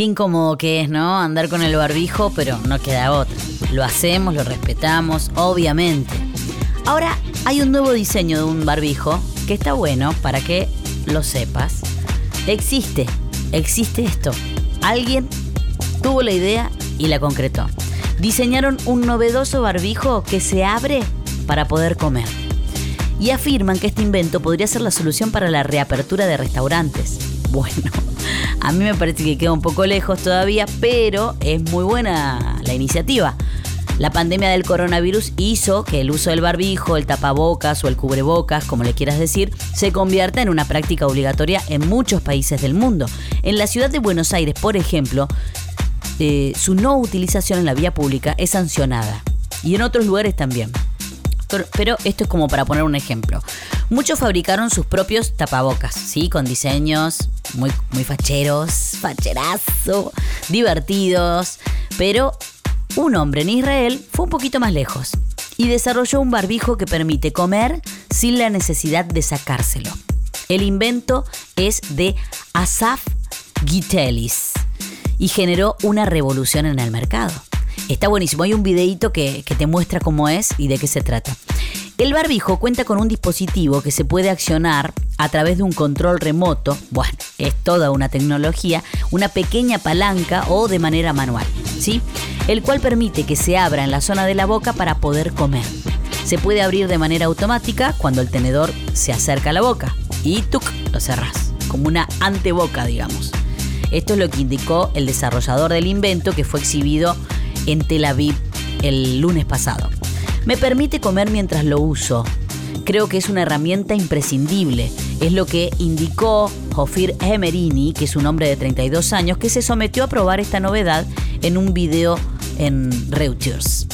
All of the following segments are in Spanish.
Qué incómodo que es, ¿no? Andar con el barbijo, pero no queda otra. Lo hacemos, lo respetamos, obviamente. Ahora hay un nuevo diseño de un barbijo que está bueno para que lo sepas. Existe, existe esto. Alguien tuvo la idea y la concretó. Diseñaron un novedoso barbijo que se abre para poder comer. Y afirman que este invento podría ser la solución para la reapertura de restaurantes. Bueno, a mí me parece que queda un poco lejos todavía, pero es muy buena la iniciativa. La pandemia del coronavirus hizo que el uso del barbijo, el tapabocas o el cubrebocas, como le quieras decir, se convierta en una práctica obligatoria en muchos países del mundo. En la ciudad de Buenos Aires, por ejemplo, eh, su no utilización en la vía pública es sancionada. Y en otros lugares también. Pero, esto es como para poner un ejemplo. Muchos fabricaron sus propios tapabocas, ¿sí? Con diseños muy, muy facheros, facherazo, divertidos. Pero un hombre en Israel fue un poquito más lejos y desarrolló un barbijo que permite comer sin la necesidad de sacárselo. El invento es de Asaf Gitelis y generó una revolución en el mercado. Está buenísimo, hay un videito que, que te muestra cómo es y de qué se trata. El barbijo cuenta con un dispositivo que se puede accionar a través de un control remoto, bueno, es toda una tecnología, una pequeña palanca o de manera manual, ¿sí? El cual permite que se abra en la zona de la boca para poder comer. Se puede abrir de manera automática cuando el tenedor se acerca a la boca y tú lo cerrás, como una anteboca, digamos. Esto es lo que indicó el desarrollador del invento que fue exhibido en Tel Aviv el lunes pasado. Me permite comer mientras lo uso. Creo que es una herramienta imprescindible. Es lo que indicó Hofir Emerini, que es un hombre de 32 años, que se sometió a probar esta novedad en un video en Reuters.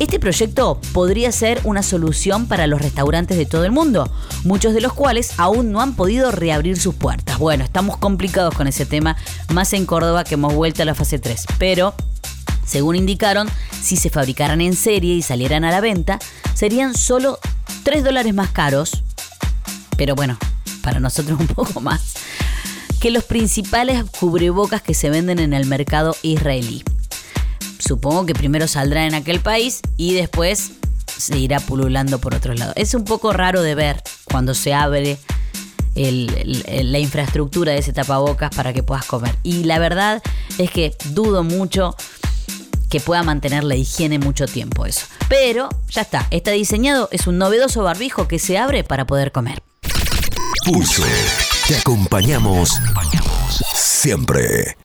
Este proyecto podría ser una solución para los restaurantes de todo el mundo, muchos de los cuales aún no han podido reabrir sus puertas. Bueno, estamos complicados con ese tema, más en Córdoba que hemos vuelto a la fase 3, pero según indicaron, si se fabricaran en serie y salieran a la venta, serían solo 3 dólares más caros, pero bueno, para nosotros un poco más, que los principales cubrebocas que se venden en el mercado israelí. Supongo que primero saldrá en aquel país y después se irá pululando por otro lado. Es un poco raro de ver cuando se abre la infraestructura de ese tapabocas para que puedas comer. Y la verdad es que dudo mucho que pueda mantener la higiene mucho tiempo eso. Pero ya está, está diseñado, es un novedoso barbijo que se abre para poder comer. Pulso, te acompañamos siempre.